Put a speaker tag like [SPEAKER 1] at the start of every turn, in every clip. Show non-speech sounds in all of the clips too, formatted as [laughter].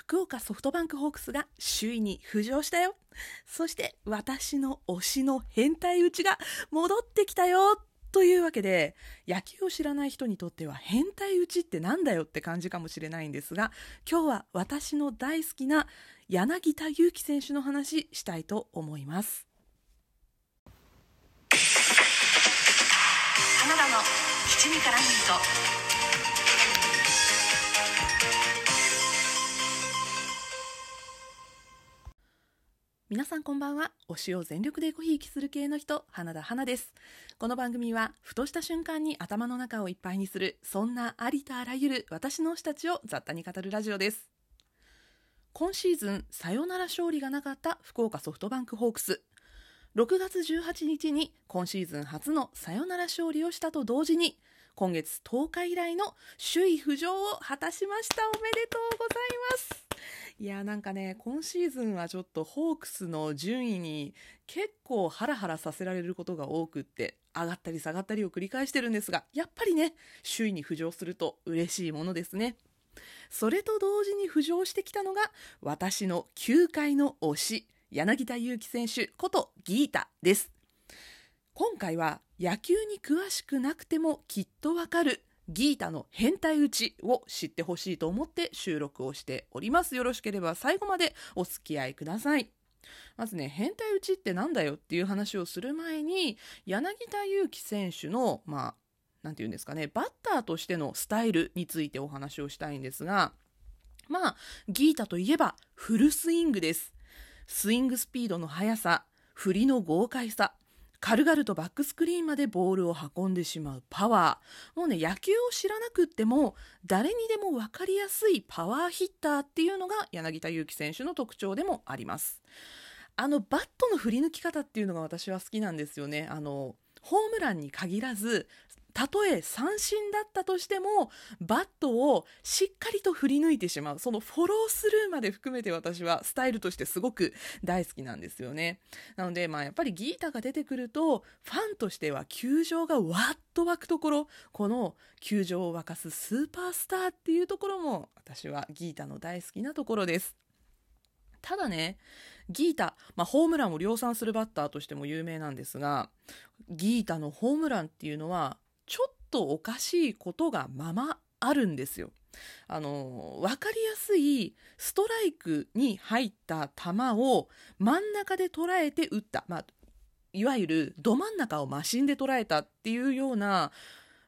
[SPEAKER 1] 福岡ソフトバンクホークスが首位に浮上したよ。そして私の推しの変態打ちが戻ってきたよ。というわけで、野球を知らない人にとっては変態打ちってなんだよって感じかもしれないんですが、今日は私の大好きな柳田悠岐選手の話したいと思います。カナダの七味からミート。皆さんこんばんは。推しを全力でごひいきする系の人、花田花です。この番組は、ふとした瞬間に頭の中をいっぱいにする、そんなありとあらゆる私の推したちを雑多に語るラジオです。今シーズン、サヨナラ勝利がなかった福岡ソフトバンクホークス。6月18日に今シーズン初のサヨナラ勝利をしたと同時に、今月10日以来の首位浮上を果たしました。おめでとうございます。いやなんかね今シーズンはちょっとホークスの順位に結構ハラハラさせられることが多くって上がったり下がったりを繰り返してるんですがやっぱりね首位に浮上すると嬉しいものですねそれと同時に浮上してきたのが私の球界の推し柳田悠岐選手ことギータです今回は野球に詳しくなくてもきっとわかるギータの変態打ちを知ってほしいと思って収録をしております。よろしければ最後までお付き合いください。まずね、変態打ちってなんだよっていう話をする前に、柳田悠岐選手の、まあ、なんて言うんですかね、バッターとしてのスタイルについてお話をしたいんですが、まあ、ギータといえばフルスイングです。スイングスピードの速さ、振りの豪快さ、軽々とバックスクリーンまでボールを運んでしまうパワー。もうね、野球を知らなくっても、誰にでも分かりやすいパワーヒッターっていうのが柳田悠岐選手の特徴でもあります。あの、バットの振り抜き方っていうのが私は好きなんですよね。あの、ホームランに限らず、たとえ三振だったとしてもバットをしっかりと振り抜いてしまう。そのフォロースルーまで含めて私はスタイルとしてすごく大好きなんですよね。なのでまあやっぱりギータが出てくるとファンとしては球場がわっと湧くところ。この球場を沸かすスーパースターっていうところも私はギータの大好きなところです。ただねギータ、まあ、ホームランを量産するバッターとしても有名なんですがギータのホームランっていうのはちょっとおかしいことがままあるんですよ。あの、わかりやすいストライクに入った球を真ん中で捉えて打った。まあ、いわゆるど真ん中をマシンで捉えたっていうような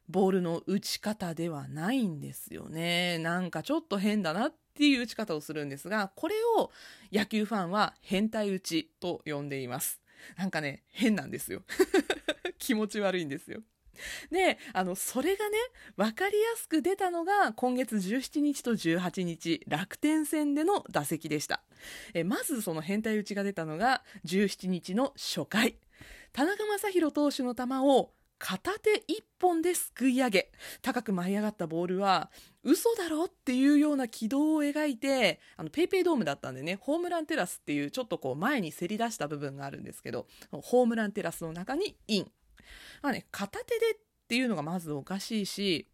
[SPEAKER 1] ボールの打ち方ではないんですよね。なんかちょっと変だなっていう打ち方をするんですが、これを野球ファンは変態打ちと呼んでいます。なんかね、変なんですよ。[laughs] 気持ち悪いんですよ。で、あの、それがね、わかりやすく出たのが今月17日と18日、楽天戦での打席でした。えまずその変態打ちが出たのが17日の初回。田中将大投手の球を片手一本ですくい上げ、高く舞い上がったボールは、嘘だろっていうような軌道を描いて、あの、ペイペイドームだったんでね、ホームランテラスっていうちょっとこう前にせり出した部分があるんですけど、ホームランテラスの中にイン。まあね、片手でっていうのがまずおかしいし、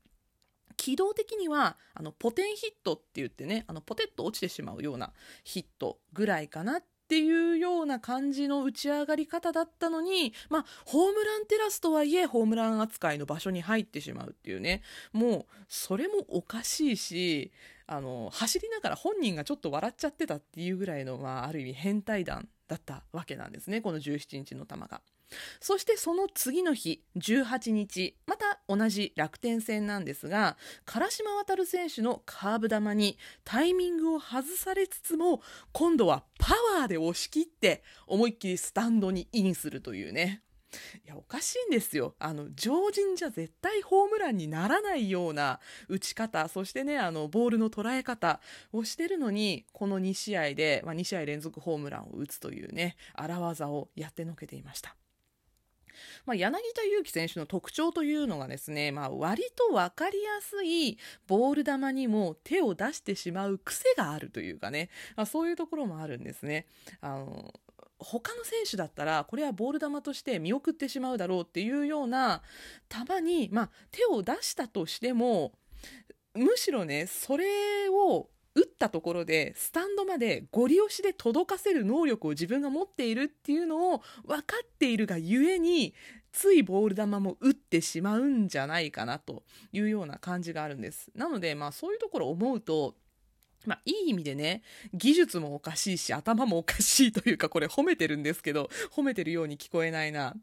[SPEAKER 1] 軌道的には、あの、ポテンヒットって言ってね、あの、ポテッと落ちてしまうようなヒットぐらいかなっていうような感じの打ち上がり方だったのに、まあ、ホームランテラスとはいえ、ホームラン扱いの場所に入ってしまうっていうね、もう、それもおかしいし、あの、走りながら本人がちょっと笑っちゃってたっていうぐらいの、まあ、ある意味変態弾だったわけなんですね、この17日の球が。そしてその次の日、18日、また同じ楽天戦なんですが、唐島渡選手のカーブ球にタイミングを外されつつも、今度はパワーで押し切って思いっきりスタンドにインするというね。いや、おかしいんですよ。あの、常人じゃ絶対ホームランにならないような打ち方、そしてね、あの、ボールの捉え方をしてるのに、この2試合で、まあ、2試合連続ホームランを打つというね、荒技をやってのけていました。まあ、柳田悠岐選手の特徴というのがですね、まあ、割と分かりやすいボール球にも手を出してしまう癖があるというかね、まあ、そういうところもあるんですね。あの他の選手だったらこれはボール球として見送ってしまうだろうっていうような球に、まあ、手を出したとしてもむしろねそれを打ったところでスタンドまでゴリ押しで届かせる能力を自分が持っているっていうのを分かっているがゆえについボール球も打ってしまうんじゃないかなというような感じがあるんです。なので、まあそういうところ思うと、まあ、いい意味でね、技術もおかしいし、頭もおかしいというか、これ褒めてるんですけど、褒めてるように聞こえないな。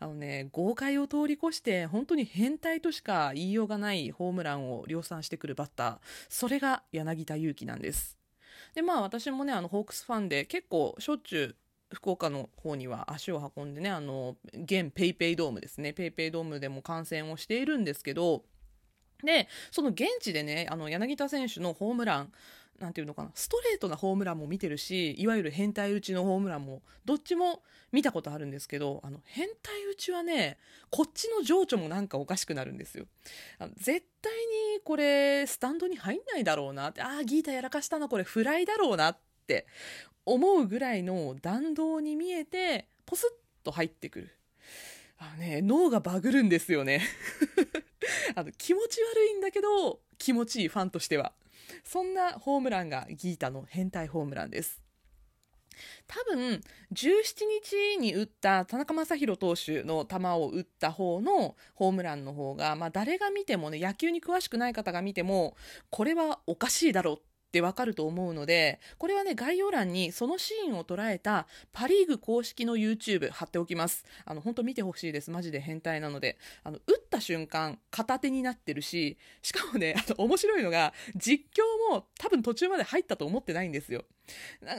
[SPEAKER 1] あのね、豪快を通り越して、本当に変態としか言いようがないホームランを量産してくるバッター。それが柳田悠岐なんです。で、まあ私もね、あの、ホークスファンで結構しょっちゅう福岡の方には足を運んでね、あの、現ペイペイドームですね、ペイペイドームでも観戦をしているんですけど、で、その現地でね、あの、柳田選手のホームラン、なんていうのかな、ストレートなホームランも見てるし、いわゆる変態打ちのホームランも、どっちも見たことあるんですけど、あの、変態打ちはね、こっちの情緒もなんかおかしくなるんですよ。あの絶対にこれ、スタンドに入んないだろうなって、ああ、ギータやらかしたな、これフライだろうなって思うぐらいの弾道に見えて、ポスッと入ってくる。あのね、脳がバグるんですよね [laughs] あの気持ち悪いんだけど気持ちいいファンとしてはそんなホームランがギータの変態ホームランです。多分17日に打った田中将大投手の球を打った方のホームランの方が、まあ、誰が見てもね野球に詳しくない方が見てもこれはおかしいだろうってわかると思うので、これはね、概要欄にそのシーンを捉えたパリーグ公式の YouTube 貼っておきます。あの、本当見てほしいです。マジで変態なので。あの、打った瞬間、片手になってるし、しかもね、あの、面白いのが、実況も多分途中まで入ったと思ってないんですよ。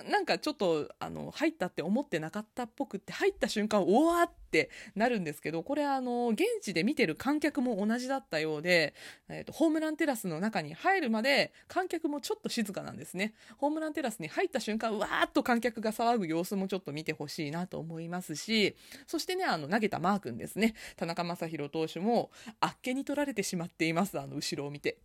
[SPEAKER 1] なんかちょっとあの入ったって思ってなかったっぽくって入った瞬間おわってってなるんですけどこれあの現地で見てる観客も同じだったようで、えーと、ホームランテラスの中に入るまで観客もちょっと静かなんですね。ホームランテラスに入った瞬間わーっと観客が騒ぐ様子もちょっと見てほしいなと思いますしそしてねあの投げたマー君ですね。田中将大投手もあっけに取られてしまっています。あの後ろを見て。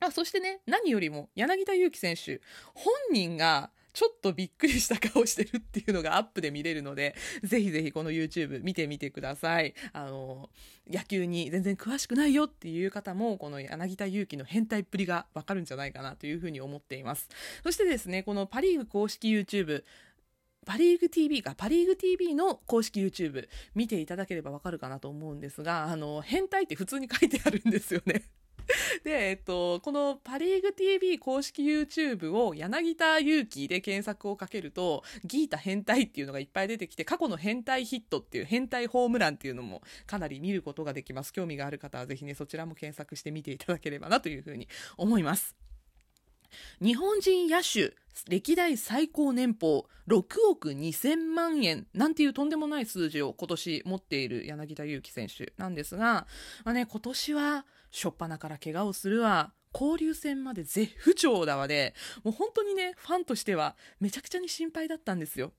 [SPEAKER 1] あそしてね、何よりも柳田悠岐選手、本人がちょっとびっくりした顔してるっていうのがアップで見れるので、ぜひぜひこの YouTube 見てみてください。あの、野球に全然詳しくないよっていう方も、この柳田悠岐の変態っぷりがわかるんじゃないかなというふうに思っています。そしてですね、このパリーグ公式 YouTube、パリーグ TV か、パリーグ TV の公式 YouTube 見ていただければわかるかなと思うんですが、あの、変態って普通に書いてあるんですよね。[laughs] で、えっと、このパリーグ TV 公式 YouTube を柳田悠岐で検索をかけると、ギータ変態っていうのがいっぱい出てきて、過去の変態ヒットっていう変態ホームランっていうのもかなり見ることができます。興味がある方はぜひね、そちらも検索してみていただければなというふうに思います。日本人野手歴代最高年俸6億2000万円なんていうとんでもない数字を今年持っている柳田悠岐選手なんですが、まあね、今年は初っ端から怪我をするわ、交流戦まで絶不調だわで、もう本当にね、ファンとしてはめちゃくちゃに心配だったんですよ。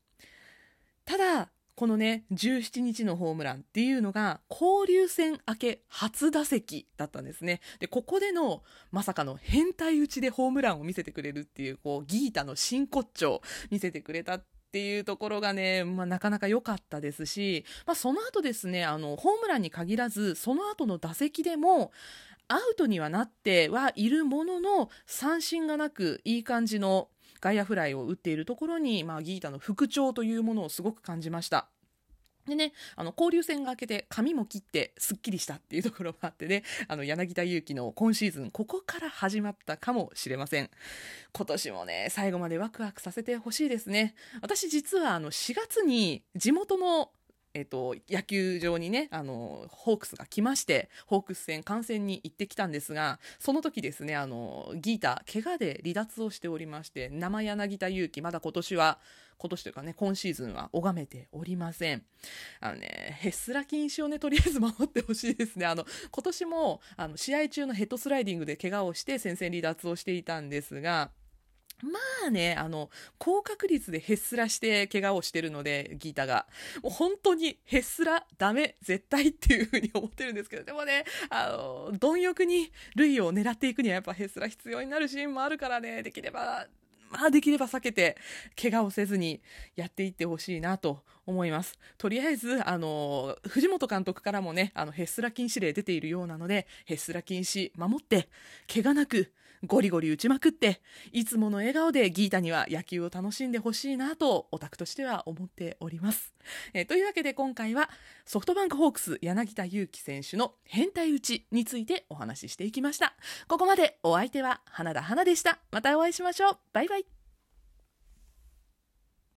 [SPEAKER 1] ただ、このね、17日のホームランっていうのが、交流戦明け初打席だったんですね。で、ここでの、まさかの変態打ちでホームランを見せてくれるっていう、こう、ギータの真骨頂見せてくれたっていうところがね、まあ、なかなか良かったですし、まあ、その後ですね、あの、ホームランに限らず、その後の打席でも、アウトにはなってはいるものの、三振がなく、いい感じの外野フライを打っているところに、まあ、ギータの復調というものをすごく感じました。でね、あの、交流戦が明けて髪も切ってすっきりしたっていうところもあってね、[laughs] あの、柳田悠岐の今シーズン、ここから始まったかもしれません。今年もね、最後までワクワクさせてほしいですね。私実はあの、4月に地元のえっと、野球場にね、あの、ホークスが来まして、ホークス戦観戦に行ってきたんですが、その時ですね、あの、ギータ、怪我で離脱をしておりまして、生柳田悠岐、まだ今年は、今年というかね、今シーズンは拝めておりません。あのね、ヘスラ禁止をね、とりあえず [laughs] 守ってほしいですね。あの、今年も、あの、試合中のヘッドスライディングで怪我をして戦線離脱をしていたんですが、まあね、あの、高確率でヘッスラして怪我をしてるので、ギータが。もう本当にヘッスラダメ、絶対っていうふうに思ってるんですけど、でもね、あの、貪欲に塁を狙っていくにはやっぱヘッスラ必要になるシーンもあるからね、できれば、まあできれば避けて、怪我をせずにやっていってほしいなと思います。とりあえず、あの、藤本監督からもね、あの、ヘッスラ禁止令出ているようなので、ヘッスラ禁止守って、怪我なく、ゴリゴリ打ちまくっていつもの笑顔でギータには野球を楽しんでほしいなとオタクとしては思っております、えー、というわけで今回はソフトバンクホークス柳田悠岐選手の変態打ちについてお話ししていきました。ここまでお相手は花田花でした。またお会いしましょう。バイバイ。